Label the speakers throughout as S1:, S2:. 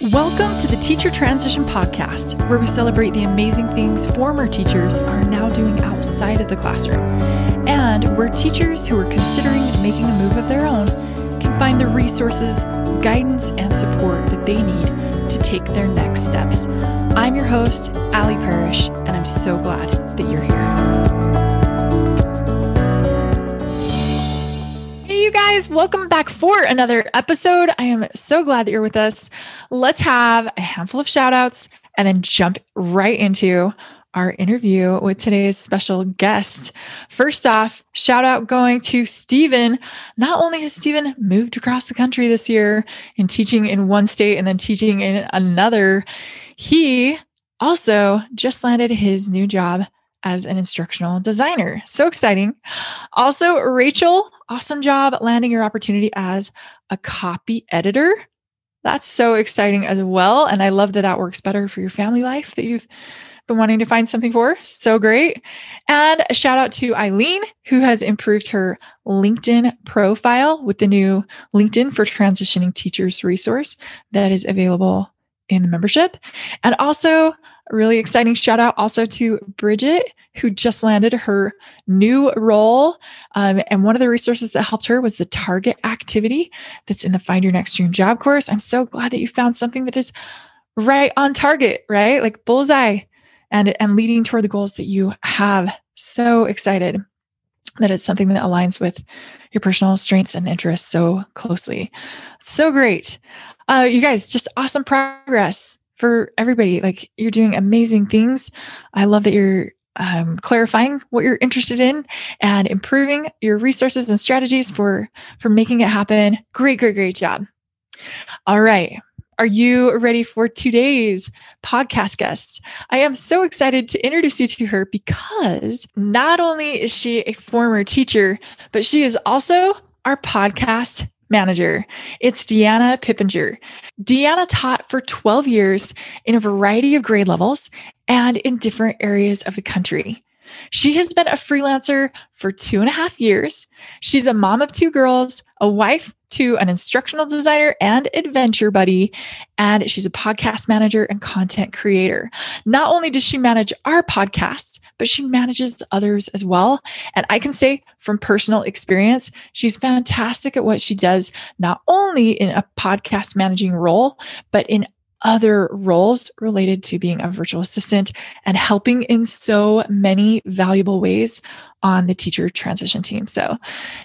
S1: Welcome to the Teacher Transition Podcast, where we celebrate the amazing things former teachers are now doing outside of the classroom, and where teachers who are considering making a move of their own can find the resources, guidance, and support that they need to take their next steps. I'm your host, Allie Parrish, and I'm so glad that you're here. Guys. Welcome back for another episode. I am so glad that you're with us. Let's have a handful of shout outs and then jump right into our interview with today's special guest. First off, shout out going to Stephen. Not only has Stephen moved across the country this year and teaching in one state and then teaching in another, he also just landed his new job as an instructional designer. So exciting. Also, Rachel, awesome job landing your opportunity as a copy editor. That's so exciting as well. And I love that that works better for your family life that you've been wanting to find something for. So great. And a shout out to Eileen, who has improved her LinkedIn profile with the new LinkedIn for Transitioning Teachers resource that is available in the membership. And also, really exciting shout out also to Bridget, who just landed her new role. Um, and one of the resources that helped her was the target activity that's in the Find Your Next Dream job course. I'm so glad that you found something that is right on target, right? Like bullseye and, and leading toward the goals that you have. So excited that it's something that aligns with your personal strengths and interests so closely. So great. Uh, you guys, just awesome progress for everybody. Like you're doing amazing things. I love that you're um, clarifying what you're interested in and improving your resources and strategies for for making it happen. Great, great, great job. All right. Are you ready for today's podcast guest? I am so excited to introduce you to her because not only is she a former teacher, but she is also our podcast manager. It's Dee-Anna Pippenger. Dee-Anna taught for 12 years in a variety of grade levels and in different areas of the country. She has been a freelancer for two and a half years. She's a mom of two girls, a wife to an instructional designer and adventure buddy, and she's a podcast manager and content creator. Not only does she manage our podcast, but she manages others as well. And I can say from personal experience, she's fantastic at what she does, not only in a podcast managing role, but in other roles related to being a virtual assistant and helping in so many valuable ways on the teacher transition team. So,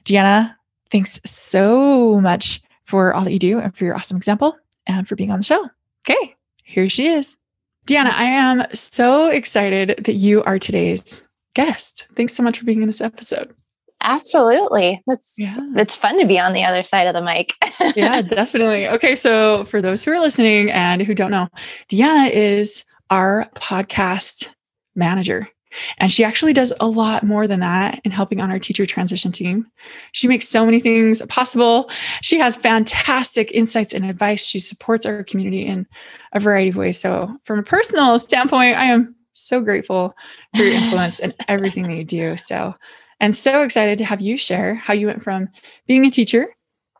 S1: Dee-Anna, thanks so much for all that you do and for your awesome example and for being on the show. Okay, here she is. Dee-Anna, I am so excited that you are today's guest. Thanks so much for being in this episode.
S2: Absolutely. That's yeah. it's fun to be on the other side of the mic.
S1: yeah, definitely. Okay, so for those who are listening and who don't know, Dee-Anna is our podcast manager. And she actually does a lot more than that in helping on our teacher transition team. She makes so many things possible. She has fantastic insights and advice. She supports our community in a variety of ways. So, from a personal standpoint, I am so grateful for your influence and everything that you do. So, and so excited to have you share how you went from being a teacher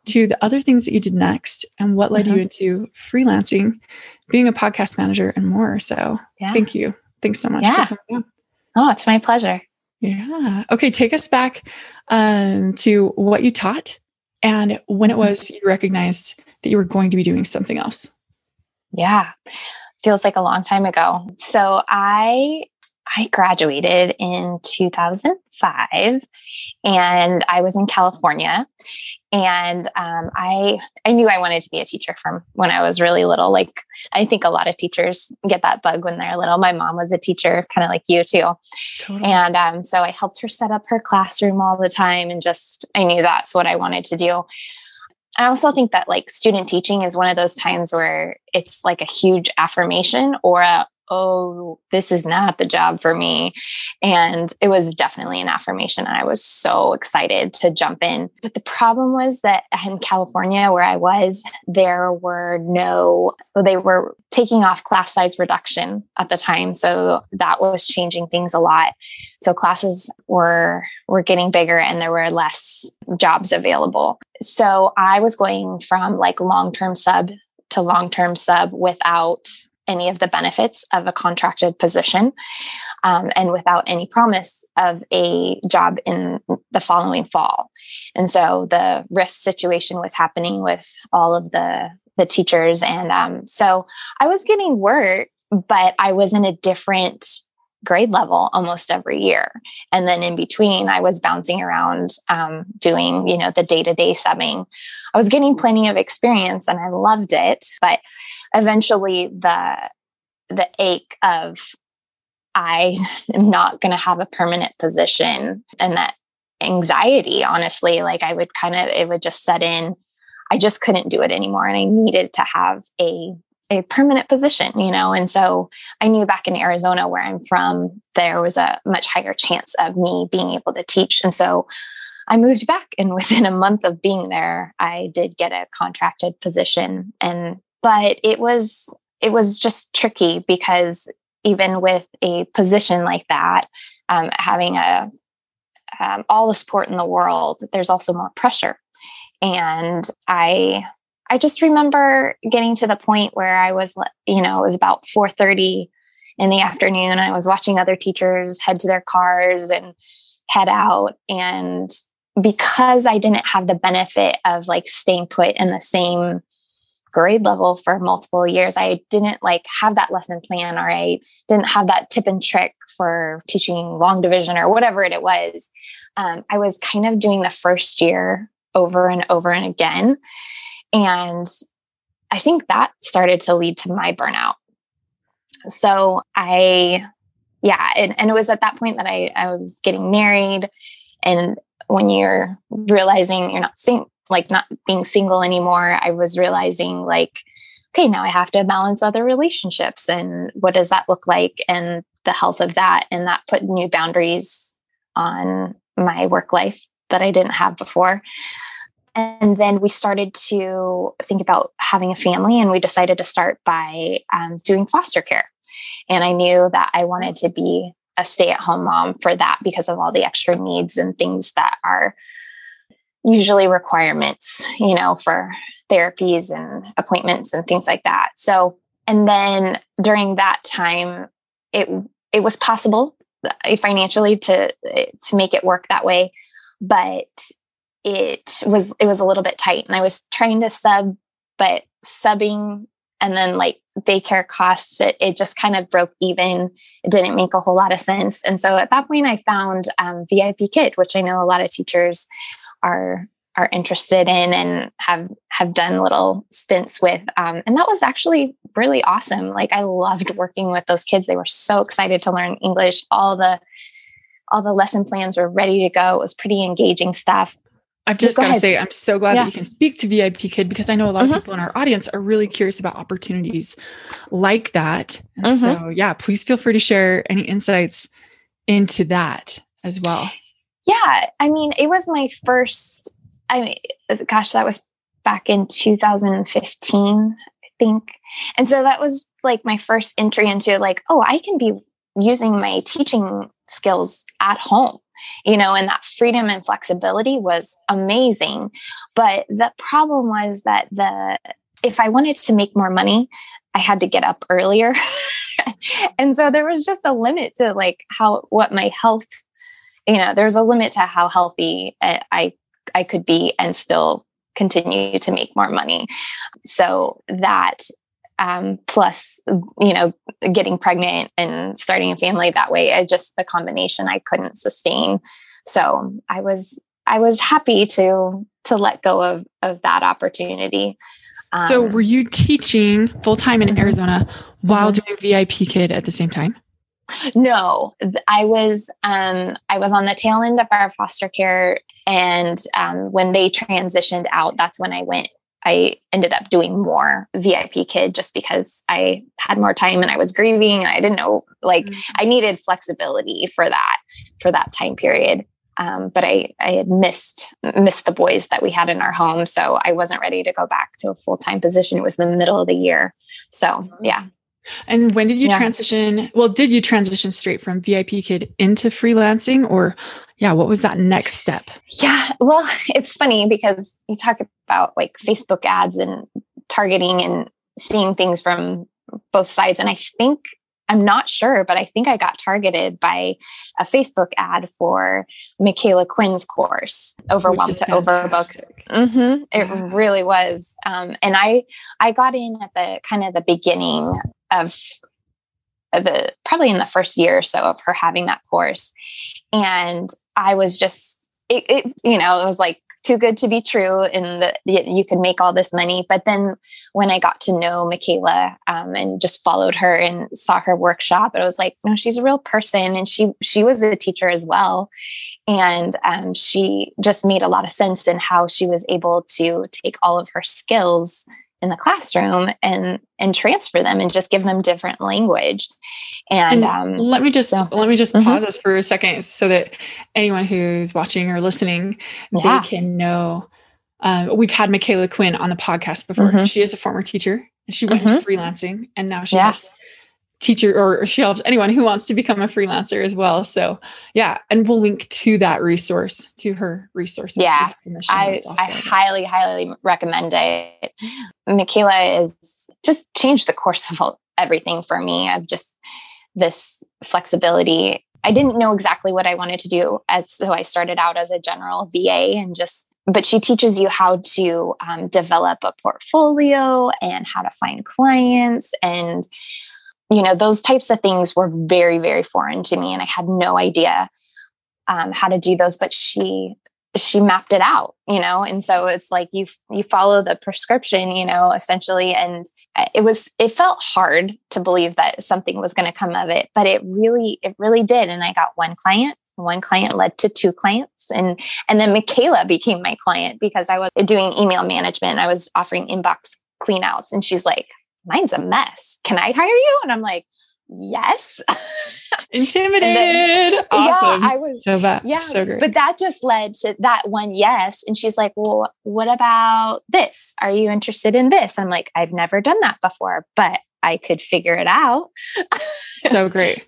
S1: to the other things that you did next and what led mm-hmm. you into freelancing, being a podcast manager, and more. So, yeah. thank you. Thanks so much.
S2: Yeah. Oh, it's my pleasure.
S1: Yeah. Okay. Take us back um, to what you taught and when it was you recognized that you were going to be doing something else.
S2: Yeah. Feels like a long time ago. So I I graduated in 2005 and I was in California and um, I I knew I wanted to be a teacher from when I was really little. Like I think a lot of teachers get that bug when they're little. My mom was a teacher, kind of like you too, totally. and um, so I helped her set up her classroom all the time, and just I knew that's what I wanted to do. I also think that like student teaching is one of those times where it's like a huge affirmation or a oh, this is not the job for me. And it was definitely an affirmation. And I was so excited to jump in. But the problem was that in California, where I was, there were no, they were taking off class size reduction at the time. So that was changing things a lot. So classes were were getting bigger and there were less jobs available. So I was going from like long-term sub to long term sub without any of the benefits of a contracted position um, and without any promise of a job in the following fall. And so the rift situation was happening with all of the the teachers, and um, so I was getting work, but I was in a different grade level almost every year. And then in between, I was bouncing around um, doing, you know, the day to day subbing. I was getting plenty of experience and I loved it, but eventually the the ache of I am not going to have a permanent position and that anxiety, honestly, like I would kind of, it would just set in. I just couldn't do it anymore. And I needed to have a, a permanent position, you know? And so I knew back in Arizona, where I'm from, there was a much higher chance of me being able to teach. And so I moved back. And within a month of being there, I did get a contracted position. And, but it was, it was just tricky because even with a position like that, um, having a um, all the support in the world, there's also more pressure. And I, I just remember getting to the point where I was, you know, it was about 4:30 in the afternoon. I was watching other teachers head to their cars and head out, and because I didn't have the benefit of like staying put in the same grade level for multiple years. I didn't like have that lesson plan or I didn't have that tip and trick for teaching long division or whatever it was. Um, I was kind of doing the first year over and over and again. And I think that started to lead to my burnout. So I, yeah, and, and it was at that point that I, I was getting married. And when you're realizing you're not seeing like not being single anymore, I was realizing like, okay, now I have to balance other relationships and what does that look like and the health of that. And that put new boundaries on my work life that I didn't have before. And then we started to think about having a family, and we decided to start by um, doing foster care. And I knew that I wanted to be a stay at home mom for that because of all the extra needs and things that are usually requirements, you know, for therapies and appointments and things like that. So, and then during that time, it it was possible uh, financially to to make it work that way, but it was it was a little bit tight, and I was trying to sub, but subbing and then like daycare costs it, it just kind of broke even it didn't make a whole lot of sense and so at that point i found um, vip kid which i know a lot of teachers are are interested in and have have done little stints with um, and that was actually really awesome like i loved working with those kids they were so excited to learn english all the all the lesson plans were ready to go it was pretty engaging stuff
S1: I've just got to say, I'm so glad yeah. that you can speak to VIP Kid because I know a lot mm-hmm. of people in our audience are really curious about opportunities like that. And mm-hmm. so, yeah, please feel free to share any insights into that as well.
S2: Yeah. I mean, it was my first, I mean, gosh, that was back in 2015, I think. And so that was like my first entry into like, oh, I can be using my teaching skills at home you know and that freedom and flexibility was amazing but the problem was that the if i wanted to make more money i had to get up earlier and so there was just a limit to like how what my health you know there's a limit to how healthy I I could be and still continue to make more money. So that um, plus you know getting pregnant and starting a family that way, I just the combination I couldn't sustain. So I was I was happy to to let go of of that opportunity.
S1: Um, so were you teaching full time in mm-hmm. Arizona while mm-hmm. doing VIP Kid at the same time?
S2: No, I was um, I was on the tail end of our foster care, and um, when they transitioned out, that's when I went. I ended up doing more VIP kid just because I had more time and I was grieving and I didn't know like mm-hmm. I needed flexibility for that for that time period. Um, but I I had missed missed the boys that we had in our home, so I wasn't ready to go back to a full time position. It was the middle of the year, so yeah.
S1: And when did you yeah. transition? Well, did you transition straight from VIP Kid into freelancing or yeah, what was that next step?
S2: Yeah, well, it's funny because you talk about like Facebook ads and targeting and seeing things from both sides. And I think I'm not sure, but I think I got targeted by a Facebook ad for Michaela Quinn's course, Overwhelmed to Overbook. Mm-hmm. It yeah. really was. Um, and I I got in at the kind of the beginning of the probably in the first year or so of her having that course, and I was just it, it you know it was like too good to be true and that you could make all this money. But then when I got to know Michaela um, and just followed her and saw her workshop, it was like, no, she's a real person. And she, she was a teacher as well. And um, she just made a lot of sense in how she was able to take all of her skills in the classroom and and transfer them and just give them different language and, and um,
S1: let me just so, let me just mm-hmm. pause us for a second so that anyone who's watching or listening yeah. they can know um, we've had michaela Quinn on the podcast before mm-hmm. she is a former teacher and she went mm-hmm. into freelancing and now she yeah. helps teacher or she helps anyone who wants to become a freelancer as well. So yeah, and we'll link to that resource to her resource.
S2: Yeah, I, I highly, highly recommend it. Michaela is just changed the course of everything for me. I've just this flexibility. I didn't know exactly what I wanted to do as so I started out as a general VA and just but she teaches you how to um, develop a portfolio and how to find clients and you know, those types of things were very, very foreign to me. And I had no idea um, how to do those, but she, she mapped it out, you know? And so it's like you, you follow the prescription, you know, essentially. And it was, it felt hard to believe that something was going to come of it, but it really, it really did. And I got one client one client led to two clients and and then michaela became my client because I was doing email management I was offering inbox cleanouts and she's like mine's a mess. Can I hire you? And I'm like, yes.
S1: Intimidated. then, awesome.
S2: Yeah, I was
S1: so bad. Yeah. So great.
S2: But that just led to that one yes. And she's like, well, what about this? Are you interested in this? I'm like, I've never done that before, but I could figure it out.
S1: so great.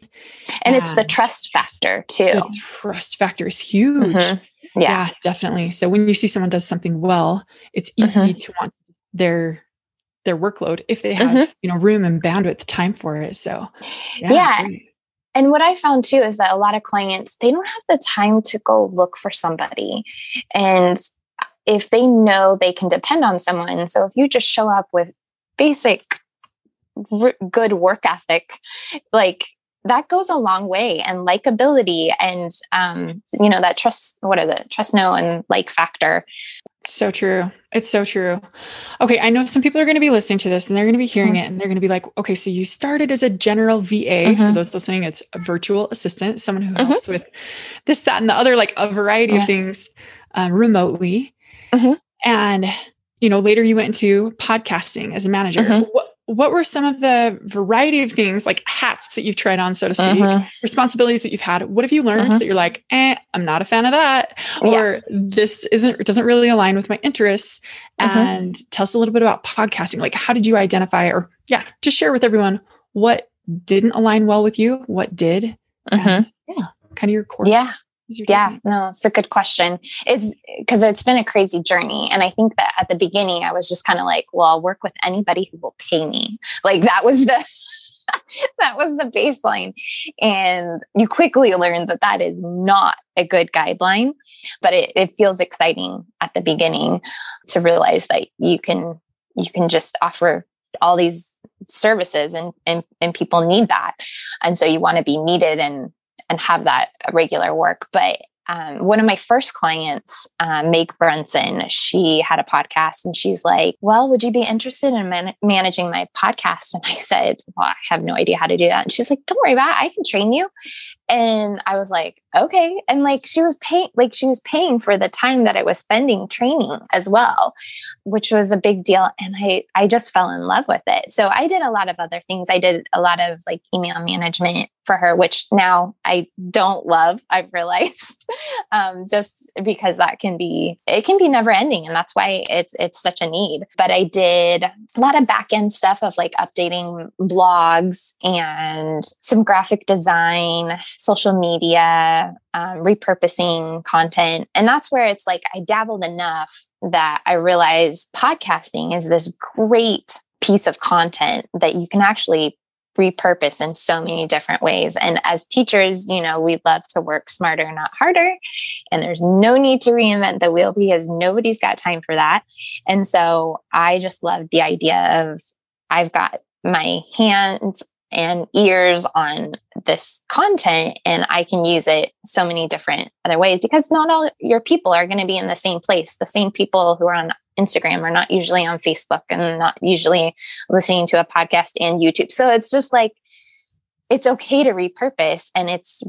S2: And yeah. it's the trust factor too.
S1: The trust factor is huge. Mm-hmm. Yeah. yeah. definitely. So when you see someone does something well, it's easy mm-hmm. to want their their workload if they have mm-hmm. you know room and bandwidth time for it so
S2: yeah, yeah. and what i found too is that a lot of clients they don't have the time to go look for somebody and if they know they can depend on someone so if you just show up with basic r- good work ethic like that goes a long way and likability and um, you know that trust what are the trust know and like factor
S1: so true. It's so true. Okay, I know some people are going to be listening to this and they're going to be hearing mm-hmm. it and they're going to be like, okay, so you started as a general VA. Mm-hmm. For those listening, it's a virtual assistant, someone who mm-hmm. helps with this, that, and the other, like a variety of things um, remotely. Mm-hmm. And, you know, later you went into podcasting as a manager. Mm-hmm. What, what were some of the variety of things like hats that you've tried on, so to speak, mm-hmm. responsibilities that you've had? What have you learned mm-hmm. that you're like, eh, I'm not a fan of that, yeah. or this isn't doesn't really align with my interests? Mm-hmm. And tell us a little bit about podcasting. Like, how did you identify, or yeah, just share with everyone what didn't align well with you, what did, and mm-hmm. yeah, kind of your course.
S2: Yeah, yeah, no, it's a good question. It's because it's been a crazy journey. And I think that at the beginning, I was just kind of like, well, I'll work with anybody who will pay me. Like that was the. that was the baseline. And you quickly learn that that is not a good guideline, but it, it feels exciting at the beginning to realize that you can you can just offer all these services and, and and people need that and so you want to be needed and and have that regular work. But um, one of my first clients, um, Meg Brunson, she had a podcast and she's like, Well, would you be interested in man- managing my podcast? And I said, Well, I have no idea how to do that. And she's like, Don't worry about it. I can train you. And I was like, Okay. And like she was paying, like she was paying for the time that I was spending training as well, which was a big deal. And I, I just fell in love with it. So I did a lot of other things. I did a lot of like email management for her, which now I don't love, I've realized, um, just because that can be, it can be never ending. And that's why it's, it's such a need. But I did a lot of back end stuff of like updating blogs and some graphic design, social media, um, repurposing content. And that's where it's like I dabbled enough that I realized podcasting is this great piece of content that you can actually repurpose in so many different ways. And as teachers, you know, we love to work smarter, not harder. And there's no need to reinvent the wheel because nobody's got time for that. And so I just love the idea of I've got my hands and ears on this content and I can use it so many different other ways because not all your people are going to be in the same place. The same people who are on Instagram are not usually on Facebook and not usually listening to a podcast and YouTube. So it's just like it's okay to repurpose and it's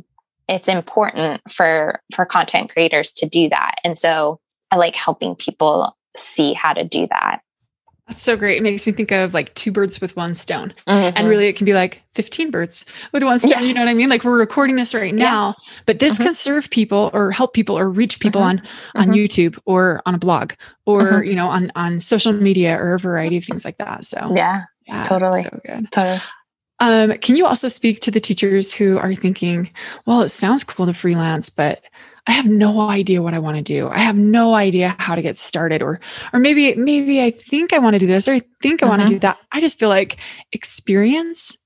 S2: it's important for for content creators to do that. And so I like helping people see how to do that.
S1: That's so great. It makes me think of like two birds with one stone. Mm-hmm. And really, it can be like 15 birds with one stone. Yes. You know what I mean? Like we're recording this right now, yeah. but this mm-hmm. can serve people or help people or reach people mm-hmm. on on mm-hmm. YouTube or on a blog or, mm-hmm. you know, on on social media or a variety of things like that. So,
S2: yeah, yeah totally. So good. Totally.
S1: Um, can you also speak to the teachers who are thinking, well, it sounds cool to freelance, but I have no idea what I want to do. I have no idea how to get started or or maybe maybe I think I want to do this or I think I mm-hmm. want to do that. I just feel like experience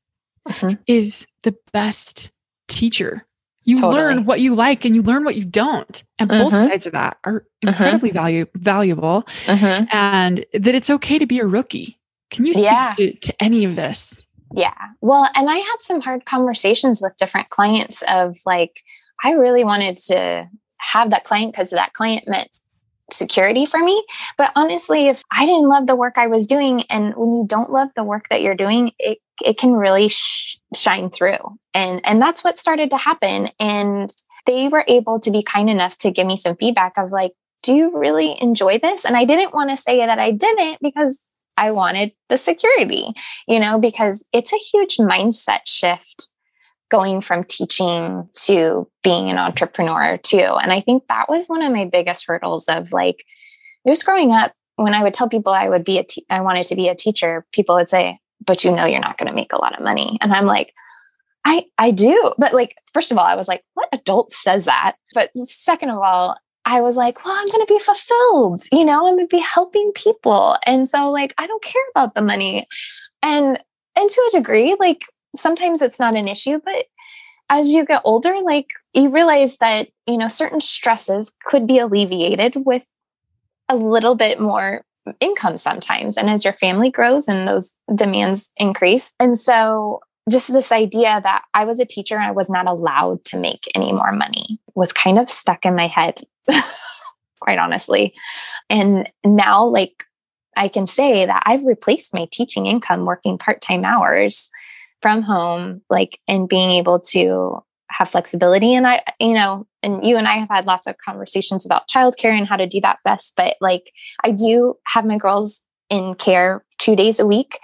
S1: mm-hmm. is the best teacher. You totally. learn what you like and you learn what you don't. And mm-hmm. both sides of that are mm-hmm. incredibly value, valuable mm-hmm. and that it's okay to be a rookie. Can you speak yeah. to, to any of this?
S2: Yeah. Well, and I had some hard conversations with different clients of like, I really wanted to have that client because that client meant security for me. But honestly, if I didn't love the work I was doing, and when you don't love the work that you're doing, it it can really sh- shine through, and and that's what started to happen. And they were able to be kind enough to give me some feedback of like, do you really enjoy this? And I didn't want to say that I didn't because I wanted the security, you know, because it's a huge mindset shift going from teaching to being an entrepreneur too. And I think that was one of my biggest hurdles of like just growing up when I would tell people I would be a te- I wanted to be a teacher, people would say, "But you know you're not going to make a lot of money." And I'm like, I I do. But like first of all, I was like, what adult says that? But second of all, I was like, well, I'm going to be fulfilled. You know, I'm going to be helping people. And so like I don't care about the money. And and to a degree, like sometimes it's not an issue, but as you get older, like you realize that, you know, certain stresses could be alleviated with a little bit more income sometimes. And as your family grows and those demands increase. And so just this idea that I was a teacher and I was not allowed to make any more money was kind of stuck in my head, quite honestly. And now, like, I can say that I've replaced my teaching income working part time hours from home, like, and being able to have flexibility. And I, you know, and you and I have had lots of conversations about childcare and how to do that best. But like, I do have my girls in care two days a week,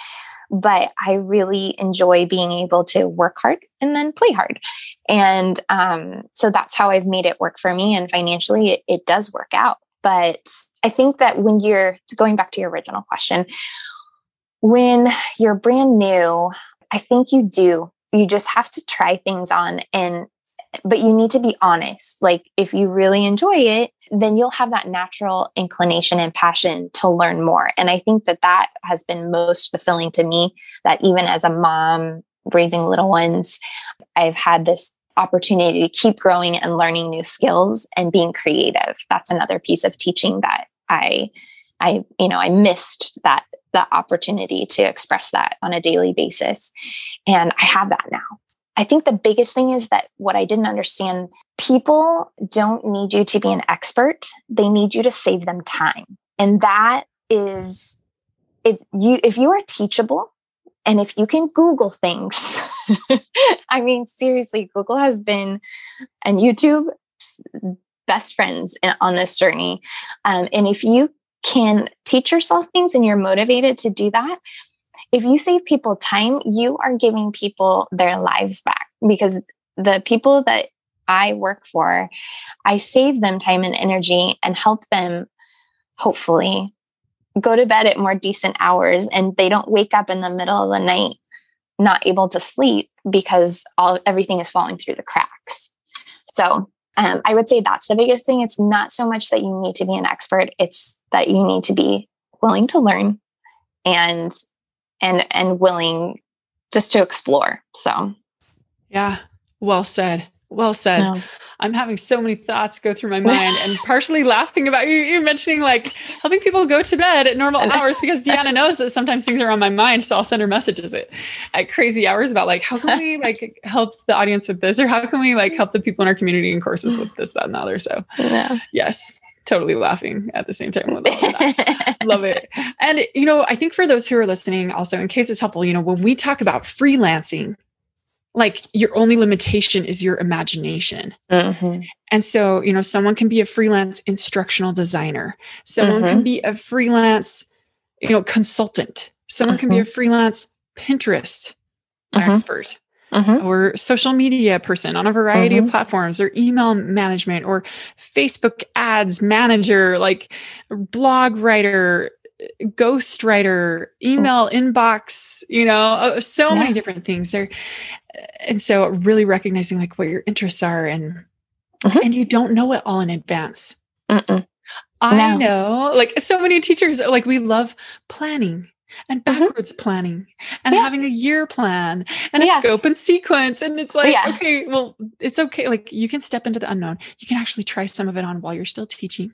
S2: but I really enjoy being able to work hard and then play hard. And um, so that's how I've made it work for me. And financially, it, it does work out. But I think that when you're going back to your original question, when you're brand new, I think you do. You just have to try things on and but you need to be honest. Like if you really enjoy it, then you'll have that natural inclination and passion to learn more. And I think that that has been most fulfilling to me that even as a mom raising little ones, I've had this opportunity to keep growing and learning new skills and being creative. That's another piece of teaching that I I you know, I missed that the opportunity to express that on a daily basis. And I have that now. I think the biggest thing is that what I didn't understand people don't need you to be an expert, they need you to save them time. And that is if you if you are teachable and if you can google things i mean seriously google has been and youtube best friends on this journey um, and if you can teach yourself things and you're motivated to do that, if you save people time, you are giving people their lives back because the people that I work for, I save them time and energy and help them hopefully go to bed at more decent hours and they don't wake up in the middle of the night not able to sleep because all everything is falling through the cracks. So um, I would say that's the biggest thing. It's not so much that you need to be an expert, it's that you need to be willing to learn and and and willing just to explore. So,
S1: yeah, well said. Well said. No. I'm having so many thoughts go through my mind and partially laughing about you. You're mentioning like helping people go to bed at normal hours because Dee-Anna knows that sometimes things are on my mind. So I'll send her messages at, at crazy hours about like, how can we like help the audience with this? Or how can we like help the people in our community and courses mm. with this, that, and the other? So yeah. yes, totally laughing at the same time with all that. Love it. And, you know, I think for those who are listening, also in case it's helpful, you know, when we talk about freelancing, like your only limitation is your imagination. Mm-hmm. And so, you know, someone can be a freelance instructional designer, someone mm-hmm. can be a freelance, you know, consultant, someone mm-hmm. can be a mm-hmm. freelance Pinterest mm-hmm. expert. Mm-hmm. Or social media person on a variety of platforms, or email management, or Facebook ads manager, like blog writer, ghost writer, email inbox, you know, uh, so yeah. many different things there and so really recognizing like what your interests are and mm-hmm. and you don't know it all in advance Mm-mm. i no. know like so many teachers like we love planning and mm-hmm. backwards mm-hmm. planning and yeah. having a year plan and yeah. a scope and sequence and it's like yeah. okay well it's okay like you can step into the unknown you can actually try some of it on while you're still teaching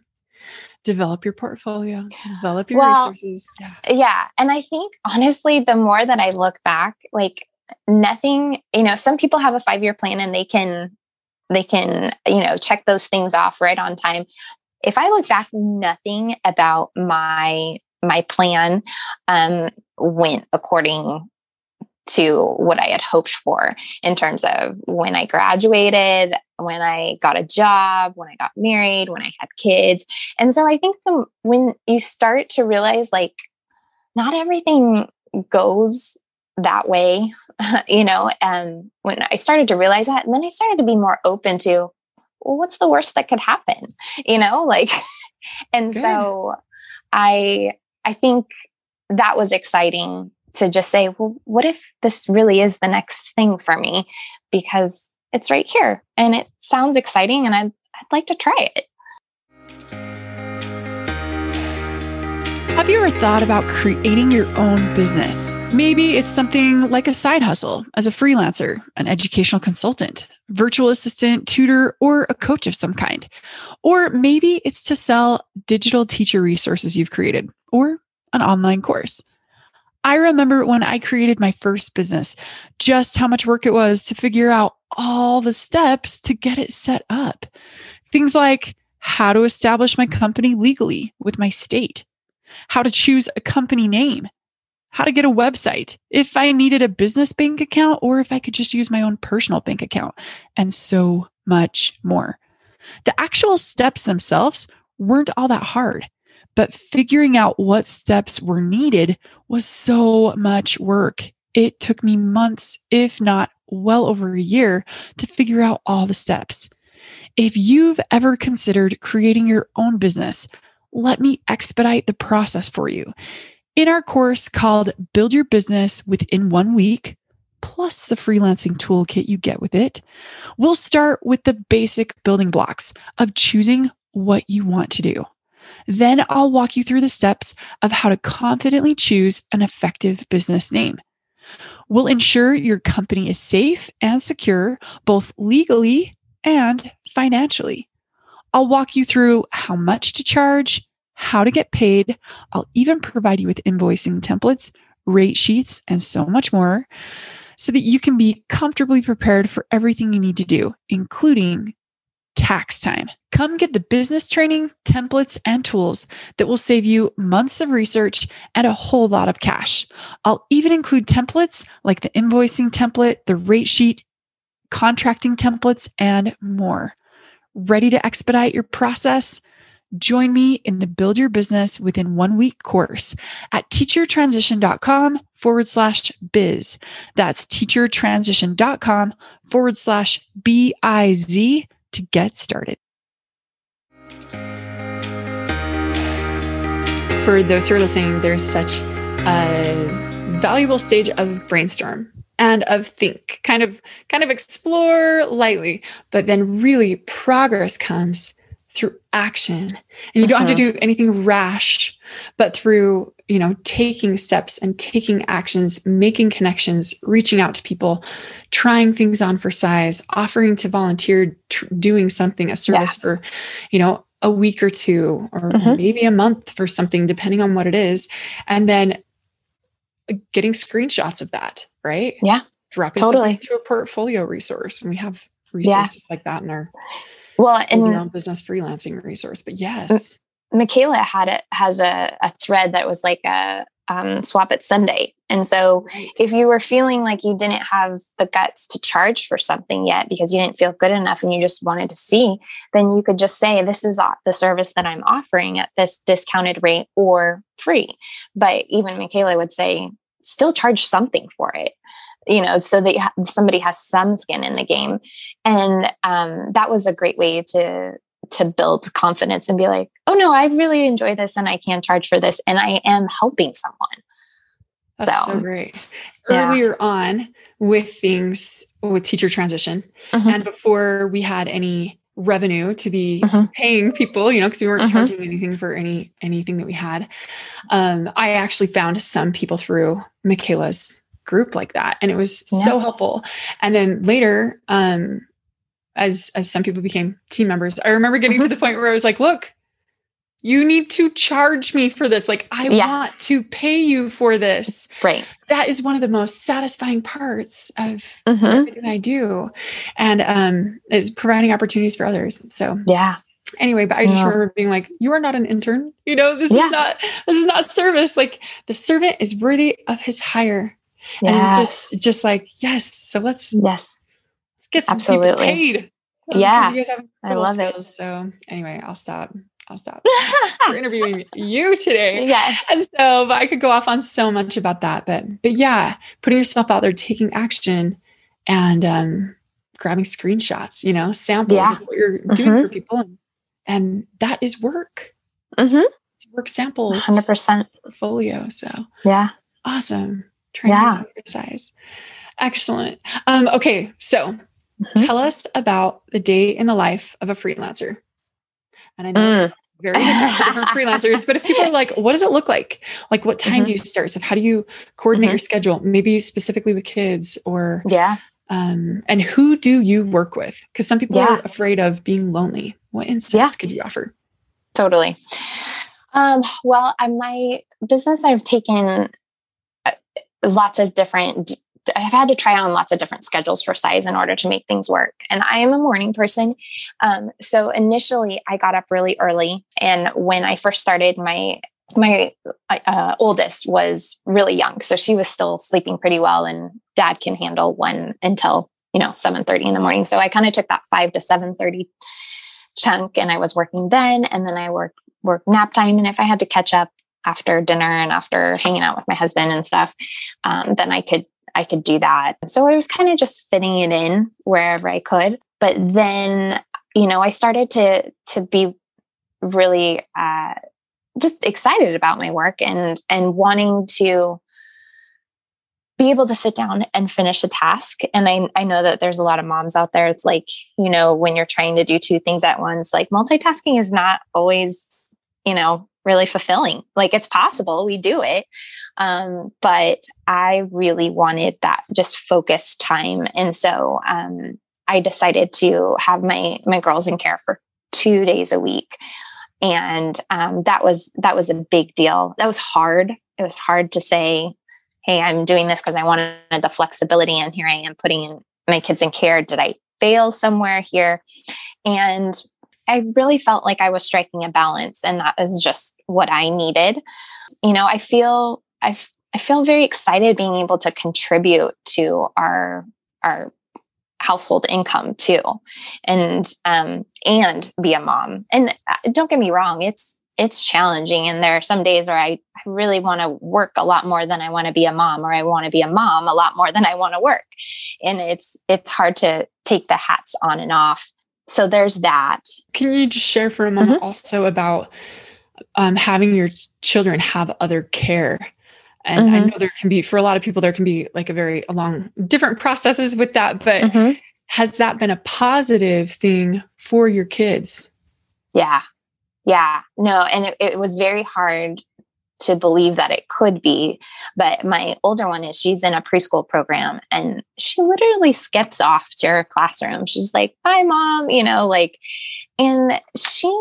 S1: develop your portfolio develop your well, resources
S2: yeah. yeah and i think honestly the more that i look back like nothing, you know, some people have a five year plan and they can, they can, you know, check those things off right on time. If I look back, nothing about my, my plan um, went according to what I had hoped for in terms of when I graduated, when I got a job, when I got married, when I had kids. And so I think the, when you start to realize like not everything goes that way you know and when i started to realize that and then i started to be more open to well what's the worst that could happen you know like and Good. so i i think that was exciting to just say well what if this really is the next thing for me because it's right here and it sounds exciting and i'd, I'd like to try it
S1: Have you ever thought about creating your own business? Maybe it's something like a side hustle as a freelancer, an educational consultant, virtual assistant, tutor, or a coach of some kind. Or maybe it's to sell digital teacher resources you've created or an online course. I remember when I created my first business, just how much work it was to figure out all the steps to get it set up. Things like how to establish my company legally with my state how to choose a company name, how to get a website, if I needed a business bank account, or if I could just use my own personal bank account, and so much more. The actual steps themselves weren't all that hard, but figuring out what steps were needed was so much work. It took me months, if not well over a year, to figure out all the steps. If you've ever considered creating your own business, let me expedite the process for you. In our course called Build Your Business Within One Week, plus the freelancing toolkit you get with it, we'll start with the basic building blocks of choosing what you want to do. Then I'll walk you through the steps of how to confidently choose an effective business name. We'll ensure your company is safe and secure, both legally and financially. I'll walk you through how much to charge, how to get paid. I'll even provide you with invoicing templates, rate sheets, and so much more so that you can be comfortably prepared for everything you need to do, including tax time. Come get the business training, templates, and tools that will save you months of research and a whole lot of cash. I'll even include templates like the invoicing template, the rate sheet, contracting templates, and more. Ready to expedite your process? Join me in the Build Your Business Within One Week course at teachertransition.com forward slash biz. That's teachertransition.com forward slash B I Z to get started. For those who are listening, there's such a valuable stage of brainstorm and of think kind of kind of explore lightly but then really progress comes through action and you don't have to uh-huh. do anything rash but through you know, taking steps and taking actions, making connections, reaching out to people, trying things on for size, offering to volunteer, tr- doing something, a service yeah. for, you know, a week or two, or mm-hmm. maybe a month for something, depending on what it is. And then getting screenshots of that, right?
S2: Yeah.
S1: Dropping totally to a portfolio resource. And we have resources yeah. like that in our
S2: well and
S1: your own business freelancing resource. But yes.
S2: Michaela had it has a, a thread that was like a um, swap it Sunday. And so right. if you were feeling like you didn't have the guts to charge for something yet because you didn't feel good enough and you just wanted to see, then you could just say, this is the service that I'm offering at this discounted rate or free. But even Michaela would say, still charge something for it you know so that somebody has some skin in the game and um, that was a great way to to build confidence and be like, oh no, I really enjoy this and I can charge for this and I am helping someone.
S1: That's so, so great. Yeah. Earlier on with things with teacher transition mm-hmm. and before we had any revenue to be mm-hmm. paying people, you know, because we weren't mm-hmm. charging anything for any anything that we had. Um, I actually found some people through Michaela's group like that. And it was yeah. so helpful. And then later, um, as as some people became team members. I remember getting mm-hmm. to the point where I was like, look, you need to charge me for this. Like, I yeah. want to pay you for this.
S2: Right.
S1: That is one of the most satisfying parts of mm-hmm. everything I do. And um is providing opportunities for others. So
S2: yeah.
S1: Anyway, but I just yeah. remember being like, you are not an intern. You know, this yeah. is not this is not service. Like the servant is worthy of his hire. Yes. And just just like, yes. So let's
S2: yes
S1: get some Absolutely. paid.
S2: Yeah. You guys have I love
S1: skills. it. So anyway, I'll stop. I'll stop. We're interviewing you today.
S2: Yeah.
S1: And so I could go off on so much about that. But but yeah, putting yourself out there, taking action and um grabbing screenshots, you know, samples yeah. of what you're mm-hmm. doing for people. And, and that is work.
S2: Mm-hmm.
S1: It's work samples.
S2: 100%
S1: portfolio. So
S2: yeah.
S1: Awesome. Training yeah. exercise. Excellent. Um, okay. So Mm-hmm. Tell us about the day in the life of a freelancer. And I know mm. it's very different freelancers, but if people are like, what does it look like? Like, what time mm-hmm. do you start? So, how do you coordinate mm-hmm. your schedule? Maybe specifically with kids or,
S2: yeah.
S1: Um, and who do you work with? Because some people yeah. are afraid of being lonely. What insights yeah. could you offer?
S2: Totally. Um, well, my business, I've taken uh, lots of different I've had to try on lots of different schedules for size in order to make things work. And I am a morning person. Um, so initially, I got up really early. And when I first started, my my uh, oldest was really young, so she was still sleeping pretty well, and Dad can handle one until you know seven thirty in the morning. So I kind of took that five to seven thirty chunk, and I was working then, and then I worked work nap time, and if I had to catch up after dinner and after hanging out with my husband and stuff, um, then I could I could do that. So I was kind of just fitting it in wherever I could. But then, you know, I started to to be really uh, just excited about my work and and wanting to be able to sit down and finish a task. And I, I know that there's a lot of moms out there. It's like, you know, when you're trying to do two things at once, like multitasking is not always, you know, really fulfilling. Like it's possible, we do it. Um, but I really wanted that just focused time. And so um, I decided to have my my girls in care for two days a week. And um, that was that was a big deal. That was hard. It was hard to say, hey, I'm doing this because I wanted the flexibility. And here I am putting my kids in care. Did I fail somewhere here? And I really felt like I was striking a balance and that is just what I needed. You know, I feel I I feel very excited being able to contribute to our our household income too and um and be a mom. And uh, don't get me wrong, it's it's challenging and there are some days where I, I really want to work a lot more than I want to be a mom or I want to be a mom a lot more than I want to work. And it's it's hard to take the hats on and off so there's that.
S1: Can you just share for a moment mm-hmm. also about um, having your children have other care? And mm-hmm. I know there can be, for a lot of people, there can be like a very long, different processes with that. But mm-hmm. has that been a positive thing for your kids?
S2: Yeah. Yeah. No. And it, it was very hard to believe that it could be. But my older one is she's in a preschool program and she literally skips off to her classroom. She's like, bye, mom, you know, like, and she,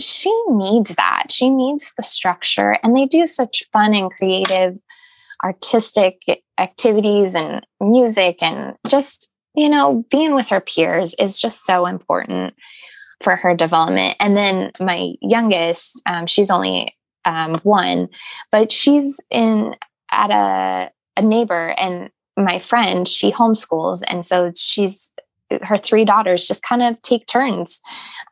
S2: she needs that. She needs the structure. And they do such fun and creative artistic activities and music and just, you know, being with her peers is just so important for her development. And then my youngest, um, she's only um, one, but she's in at a a neighbor and my friend she homeschools. And so she's her three daughters just kind of take turns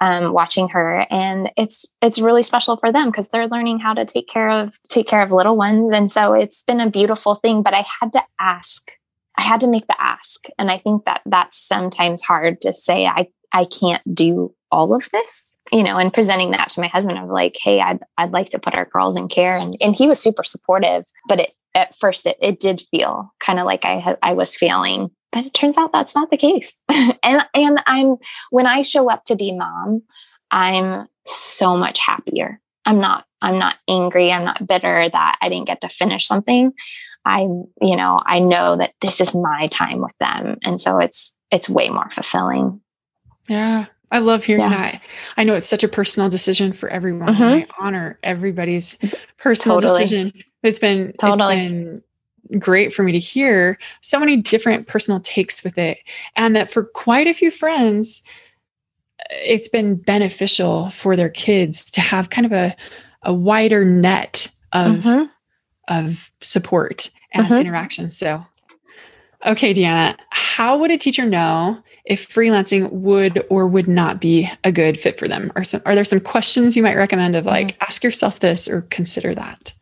S2: um, watching her. And it's it's really special for them because they're learning how to take care of take care of little ones. And so it's been a beautiful thing but i had to ask i had to make the ask. And i think that that's sometimes hard to say i i can't do all of this you know and presenting that to my husband of like hey i'd, I'd like to put our girls in care. And, and he was super supportive but it at first it, it did feel kind of like i i was failing but it turns out that's not the case. And and i'm when i show up to be mom i'm so much happier. I'm not i'm not angry. I'm not bitter that i didn't get to finish something. I you know i know that this is my time with them. And so it's it's way more fulfilling.
S1: Yeah I love hearing yeah. that. I know it's such a personal decision for everyone. Mm-hmm. I honor everybody's personal totally. decision. It's been totally. It's been great for me to hear so many different personal takes with it. And that for quite a few friends, it's been beneficial for their kids to have kind of a, a wider net of, mm-hmm. of support and mm-hmm. interaction. So, okay, Dee-Anna, how would a teacher know if freelancing would or would not be a good fit for them? Are some are there some questions you might recommend of like mm-hmm. ask yourself this or consider that?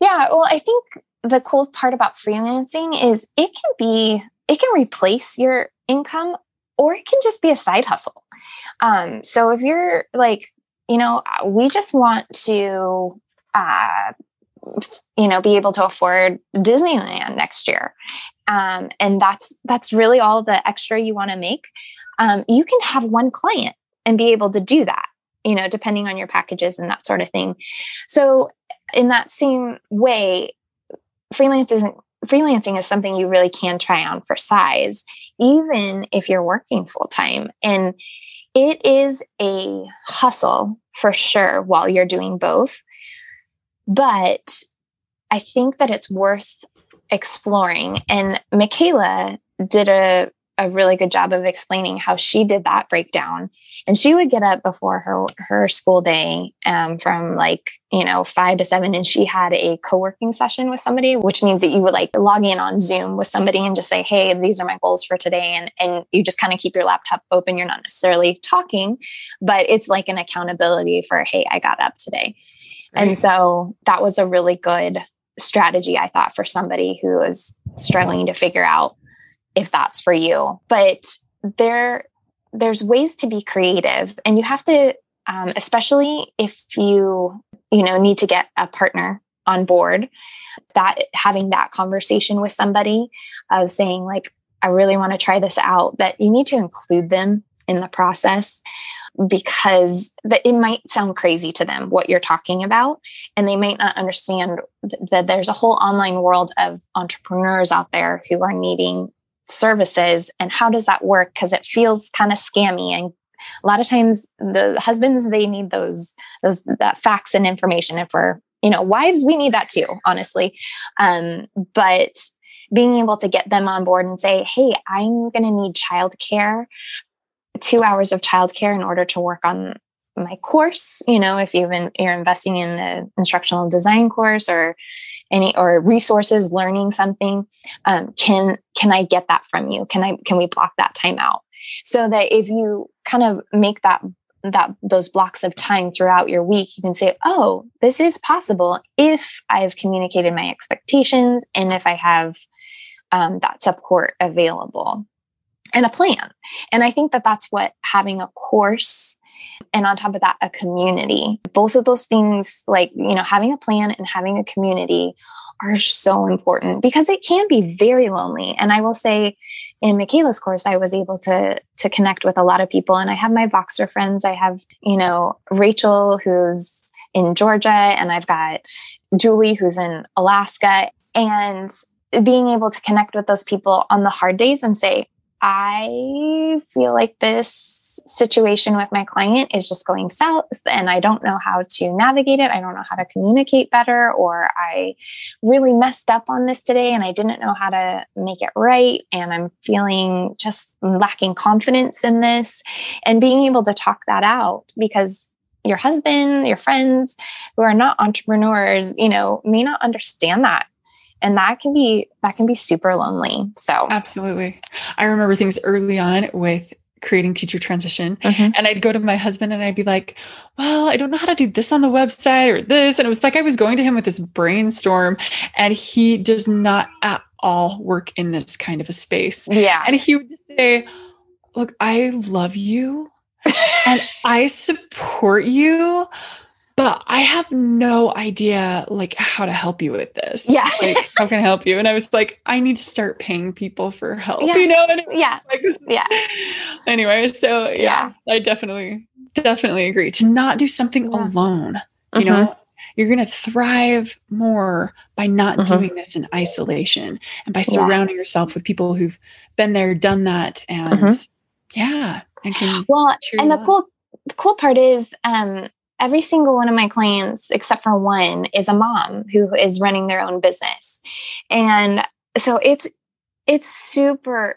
S2: Yeah, well, I think the cool part about freelancing is it can be it can replace your income or it can just be a side hustle. Um, so if you're like, you know, we just want to uh, you know be able to afford disneyland next year um, and that's that's really all the extra you want to make. Um, you can have one client and be able to do that you know depending on your packages and that sort of thing. So in that same way freelance isn't freelancing is something you really can try on for size even if you're working full time and it is a hustle for sure while you're doing both. But i think that it's worth exploring. And Michaela did a, a really good job of explaining how she did that breakdown. And she would get up before her her school day um, from like you know five to seven, and she had a co working session with somebody, which means that you would like log in on Zoom with somebody and just say, "Hey, these are my goals for today," and and you just kind of keep your laptop open. You're not necessarily talking, but it's like an accountability for, "Hey, I got up today." Right. And so that was a really good strategy, I thought, for somebody who is struggling to figure out if that's for you. But there, there's ways to be creative, and you have to, um, especially if you, you know, need to get a partner on board. That having that conversation with somebody of saying like, I really want to try this out. That you need to include them in the process because that it might sound crazy to them what you're talking about and they might not understand that there's a whole online world of entrepreneurs out there who are needing services and how does that work? Because it feels kind of scammy and a lot of times the husbands they need those those that facts and information and for you know wives we need that too honestly. Um, but being able to get them on board and say hey i'm going to need childcare two hours of childcare in order to work on my course you know if you've been you're investing in an instructional design course or any or resources learning something um, can can i get that from you? Can i can we block that time out? So that if you kind of make that that those blocks of time throughout your week you can say oh this is possible if i've communicated my expectations and if i have um, that support available and a plan. And I think that that's what having a course and on top of that, a community, both of those things, like, you know, having a plan and having a community are so important because it can be very lonely. And I will say in Michaela's course, I was able to to connect with a lot of people. And I have my Voxer friends. I have, you know, Rachel, who's in Georgia, and I've got Julie, who's in Alaska, and being able to connect with those people on the hard days and say, I feel like this situation with my client is just going south and I don't know how to navigate it. I don't know how to communicate better, or I really messed up on this today and I didn't know how to make it right. And I'm feeling just lacking confidence in this and being able to talk that out because your husband, your friends who are not entrepreneurs, you know, may not understand that and that can be that can be super lonely so
S1: absolutely i remember things early on with creating teacher transition. Mm-hmm. And I'd go to my husband and I'd be like, well, I don't know how to do this on the website or this. And it was like I was going to him with this brainstorm, and he does not at all work in this kind of a space.
S2: Yeah.
S1: And he would just say, Look, I love you and I support you, but I have no idea like how to help you with this.
S2: Yeah.
S1: Like, how can I help you? And I was like, I need to start paying people for help.
S2: Yeah.
S1: You know?
S2: yeah.
S1: Like
S2: yeah.
S1: Anyway, so yeah, yeah, I definitely, definitely agree to not do something yeah. alone. You mm-hmm. know, you're going to thrive more by not mm-hmm. doing this in isolation and by surrounding yourself with people who've been there, done that. And mm-hmm. yeah.
S2: And can well, and the cool, the cool part is, um, every single one of my clients, except for one, is a mom who is running their own business. And so it's it's super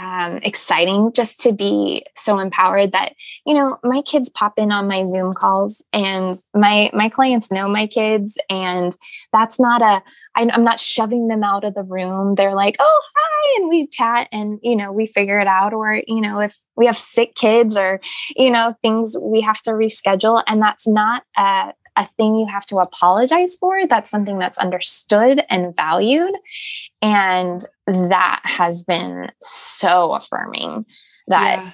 S2: um, exciting just to be so empowered that you know my kids pop in on my zoom calls and my my clients know my kids and that's not a i'm not shoving them out of the room. They're like oh hi and we chat and you know we figure it out. Or you know if we have sick kids or you know things we have to reschedule and that's not a a thing you have to apologize for. That's something that's understood and valued. And that has been so affirming that yeah.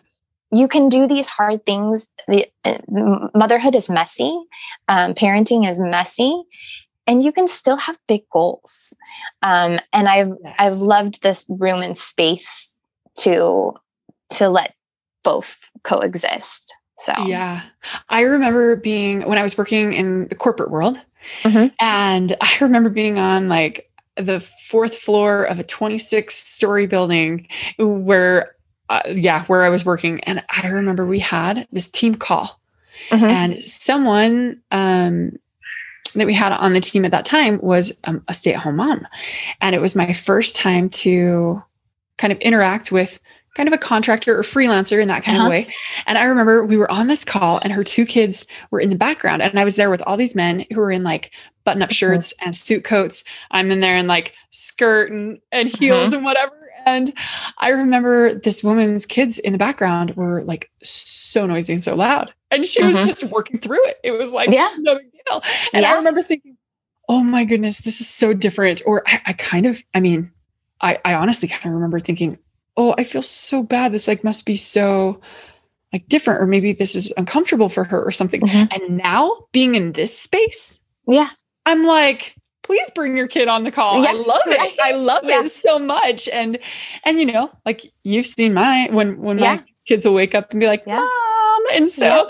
S2: you can do these hard things. The, uh, motherhood is messy, um, parenting is messy. And you can still have big goals, um, and I've yes. I've loved this room and space to to let both coexist. So,
S1: yeah, I remember being when I was working in the corporate world, mm-hmm. and I remember being on like the fourth floor of a 26 story building where, uh, yeah, where I was working. And I remember we had this team call, mm-hmm. and someone, um, that we had on the team at that time was um, a stay at home mom. And it was my first time to kind of interact with kind of a contractor or freelancer in that kind uh-huh. of way. And I remember we were on this call and her two kids were in the background and I was there with all these men who were in like button up shirts and suit coats. I'm in there in like skirt and, and heels uh-huh. and whatever. And I remember this woman's kids in the background were like so noisy and so loud. And she was just working through it. It was like
S2: yeah.
S1: no big deal. And yeah. I remember thinking, oh my goodness, this is so different. Or I, I kind of, I mean, I, I honestly kind of remember thinking, oh, I feel so bad. This like must be so like different, or maybe this is uncomfortable for her or something. Mm-hmm. And now being in this space,
S2: yeah,
S1: I'm like, please bring your kid on the call. Yeah. I love it. I love yeah. it so much. And and you know, like you've seen my when when yeah. my kids will wake up and be like, Mom. And so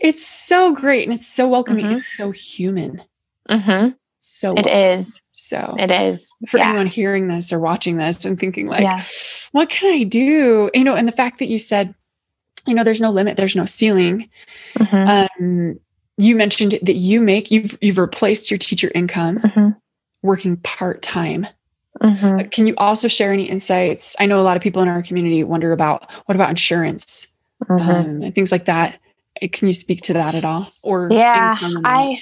S1: it's so great and it's so welcoming. Mm-hmm. It's so human.
S2: Mm-hmm.
S1: So
S2: it is.
S1: So
S2: it is
S1: for yeah. anyone hearing this or watching this and thinking like, yeah. what can I do? You know, and the fact that you said, you know, there's no limit, there's no ceiling. Mm-hmm. Um, you mentioned that you make you've you've replaced your teacher income mm-hmm. working part time. Mm-hmm. Can you also share any insights? I know a lot of people in our community wonder about what about insurance mm-hmm. um, and things like that. Can you speak to that at all? Or
S2: yeah, I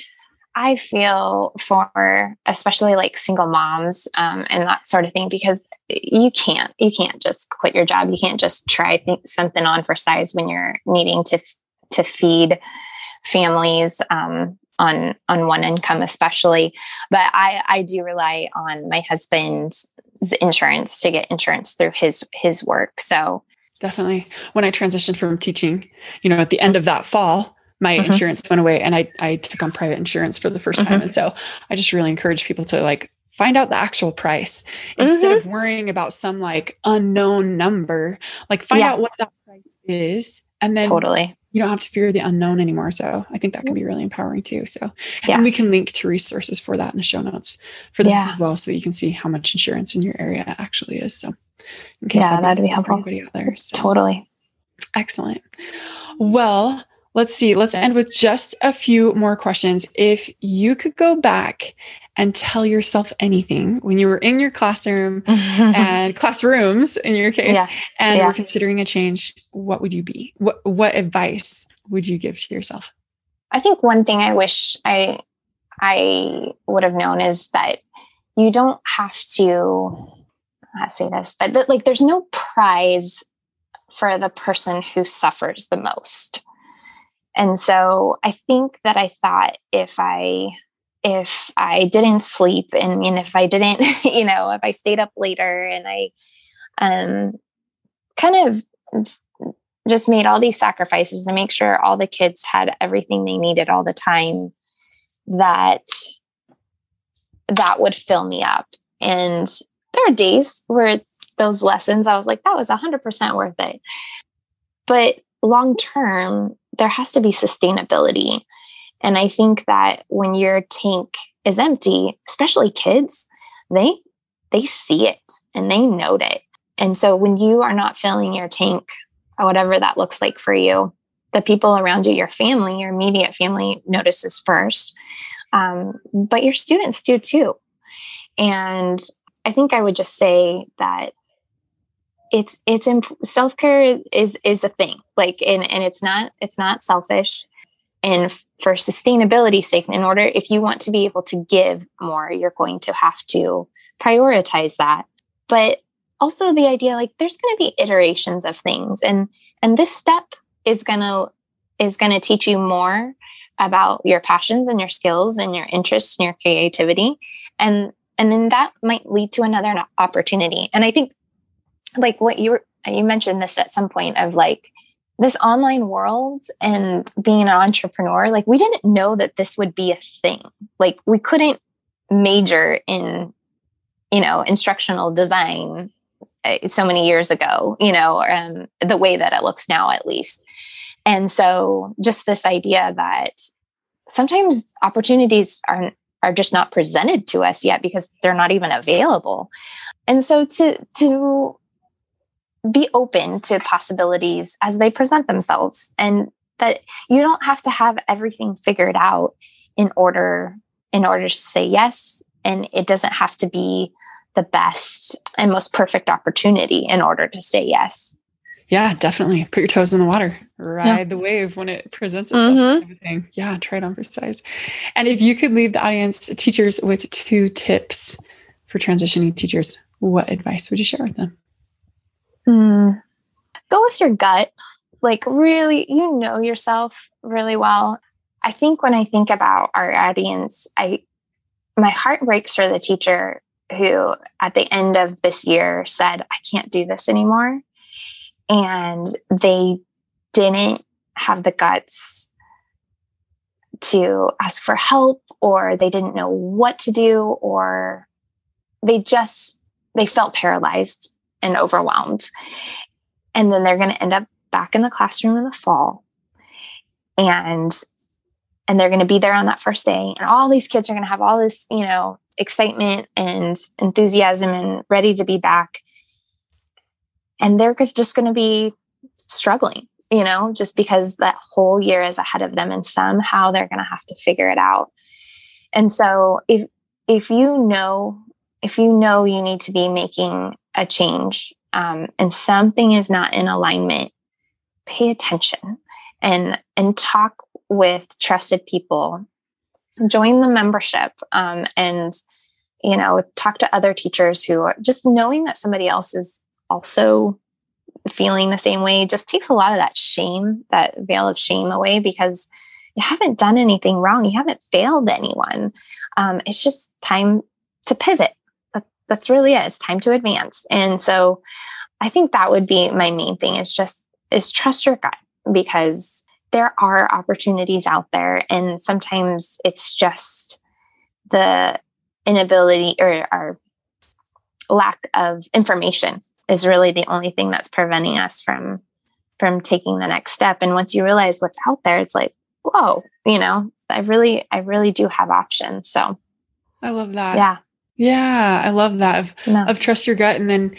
S2: I feel for especially like single moms um, and that sort of thing because you can't you can't just quit your job. You can't just try think something on for size when you're needing to to feed families um, on on one income, especially. But I I do rely on my husband's insurance to get insurance through his his work. So
S1: definitely when I transitioned from teaching, you know, at the end of that fall my mm-hmm. insurance went away and I, I took on private insurance for the 1st mm-hmm. time. And so I just really encourage people to like find out the actual price instead mm-hmm. of worrying about some like unknown number, like find yeah. out what that price is and then
S2: totally
S1: you don't have to fear the unknown anymore. So I think that can be really empowering too. So, yeah. and we can link to resources for that in the show notes for this yeah. as well, so that you can see how much insurance in your area actually is. So,
S2: in case yeah, that'd be helpful. There. So. Totally.
S1: Excellent. Well, let's see. Let's end with just a few more questions. If you could go back and tell yourself anything when you were in your classroom and classrooms in your case yeah. and yeah. were considering a change what would you be what what advice would you give to yourself
S2: i think one thing i wish i i would have known is that you don't have to I say this but like there's no prize for the person who suffers the most and so i think that i thought if i if I didn't sleep and, and if I didn't, you know, if I stayed up later and I um, kind of just made all these sacrifices to make sure all the kids had everything they needed all the time, that that would fill me up. And there are days where those lessons, I was like, that was 100% worth it. But long term, there has to be sustainability. And I think that when your tank is empty, especially kids, they they see it and they note it. And so when you are not filling your tank, or whatever that looks like for you, the people around you, your family, your immediate family notices first. Um, but your students do too. And I think I would just say that it's it's imp- self-care is is a thing like and and it's not it's not selfish. And for sustainability sake in order if you want to be able to give more you're going to have to prioritize that. But also the idea like there's going to be iterations of things and and this step is going to is going to teach you more about your passions and your skills and your interests and your creativity. And and then that might lead to another opportunity. And i think like what you were you mentioned this at some point of like this online world and being an entrepreneur, like we didn't know that this would be a thing. Like we couldn't major in, you know, instructional design uh, so many years ago, you know, um, the way that it looks now, at least. And so just this idea that sometimes opportunities aren't are just not presented to us yet because they're not even available. And so to to be open to possibilities as they present themselves and that you don't have to have everything figured out in order in order to say yes. And it doesn't have to be the best and most perfect opportunity in order to say yes.
S1: Yeah definitely. Put your toes in the water. Ride yeah. the wave when it presents itself mm-hmm. kind of yeah try it on for size. And if you could leave the audience teachers with two tips for transitioning teachers what advice would you share with them
S2: Mm. Go with your gut. Like, really, you know yourself really well. I think when I think about our audience, I my heart breaks for the teacher who at the end of this year said, I can't do this anymore. And they didn't have the guts to ask for help or they didn't know what to do or they just they felt paralyzed and overwhelmed. And then they're going to end up back in the classroom in the fall. And and they're going to be there on that first day and all these kids are going to have all this, you know, excitement and enthusiasm and ready to be back. And they're just going to be struggling, you know, just because that whole year is ahead of them and somehow they're going to have to figure it out. And so if if you know if you know you need to be making a change um, and something is not in alignment, pay attention and and talk with trusted people. Join the membership um, and you know talk to other teachers who are just knowing that somebody else is also feeling the same way just takes a lot of that shame, that veil of shame away because you haven't done anything wrong. You haven't failed anyone. Um, it's just time to pivot that's really it. It's time to advance. And so I think that would be my main thing is just is trust your gut because there are opportunities out there and sometimes it's just the inability or our lack of information is really the only thing that's preventing us from from taking the next step. And once you realize what's out there, it's like, whoa, you know, I really, I really do have options. So
S1: I love that.
S2: Yeah.
S1: Yeah, I love that of, no. of trust your gut and then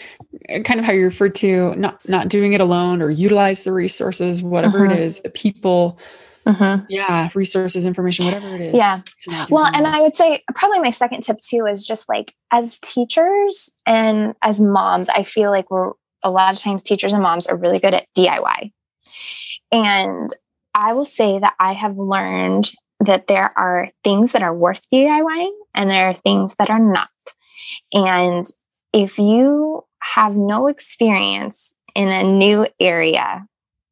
S1: uh, kind of how you referred to not not doing it alone or utilize the resources, whatever mm-hmm. it is, the people, mm-hmm. yeah, resources, information, whatever it is.
S2: Yeah. Well, and I would say probably my second tip too is just like as teachers and as moms, I feel like we're a lot of times teachers and moms are really good at DIY. And I will say that I have learned that there are things that are worth DIYing and there are things that are not. And if you have no experience in a new area,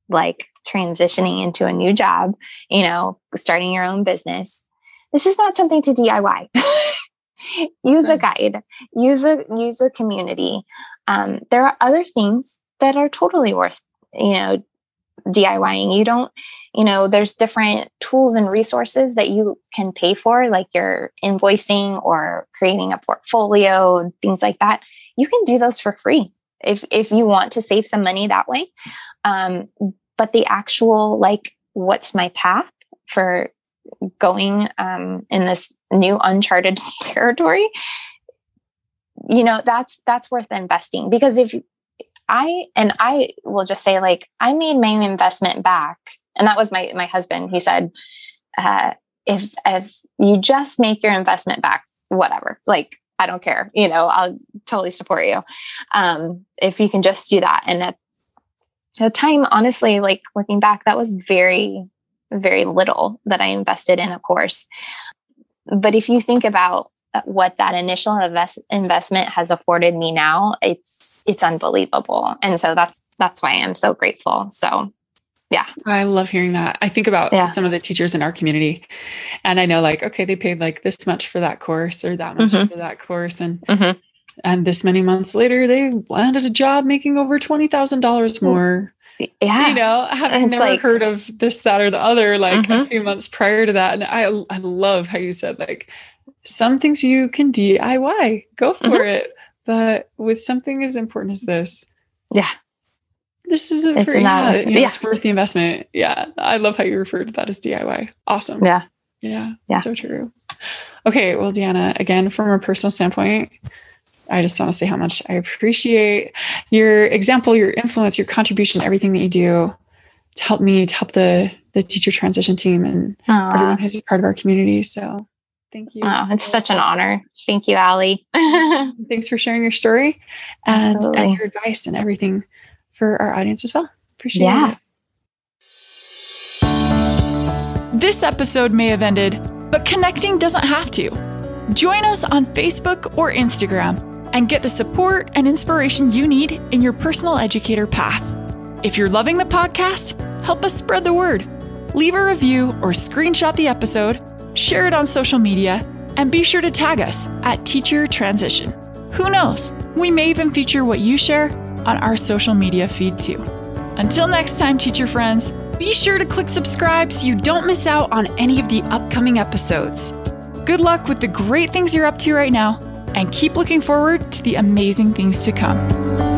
S2: like transitioning into a new job, you know, starting your own business, this is not something to DIY. use a guide, use a use a community. Um, there are other things that are totally worth, you know, DIYing. You don't, you know, there's different tools and resources that you can pay for, like your invoicing or creating a portfolio, things like that. You can do those for free if if you want to save some money that way. Um, but the actual like, what's my path for going um, in this new uncharted territory? You know, that's that's worth investing because if I and I will just say like I made my investment back, and that was my my husband. He said, uh, if if you just make your investment back, whatever, like I don't care, you know, I'll totally support you. Um, if you can just do that, and at the time, honestly, like looking back, that was very very little that I invested in a course. But if you think about what that initial invest- investment has afforded me now, it's it's unbelievable. And so that's that's why I'm so grateful. So yeah.
S1: I love hearing that. I think about yeah. some of the teachers in our community and I know like, okay, they paid like this much for that course or that much mm-hmm. for that course. And mm-hmm. and this many months later, they landed a job making over twenty thousand dollars more.
S2: Yeah.
S1: You know, I've never like, heard of this, that, or the other like mm-hmm. a few months prior to that. And I I love how you said like some things you can DIY. Go for mm-hmm. it. But with something as important as this,
S2: yeah,
S1: this isn't it's for not, yeah, yeah. it's worth the investment. Yeah, I love how you refer to that as DIY. Awesome.
S2: Yeah,
S1: yeah, yeah, so true. Okay, well, Dee-Anna, again, from a personal standpoint, I just want to say how much I appreciate your example, your influence, your contribution, everything that you do to help me, to help the the teacher transition team and Aww. everyone who's a part of our community. So Thank you.
S2: Oh, it's such an honor. Thank you, Allie.
S1: Thanks for sharing your story and, and, your advice and everything for our audience as well. Appreciate yeah. it. This episode may have ended, but connecting doesn't have to. Join us on Facebook or Instagram and get the support and inspiration you need in your personal educator path. If you're loving the podcast, help us spread the word. Leave a review or screenshot the episode share it on social media, and be sure to tag us at Teacher Transition. Who knows? We may even feature what you share on our social media feed too. Until next time, teacher friends, be sure to click subscribe so you don't miss out on any of the upcoming episodes. Good luck with the great things you're up to right now, and keep looking forward to the amazing things to come.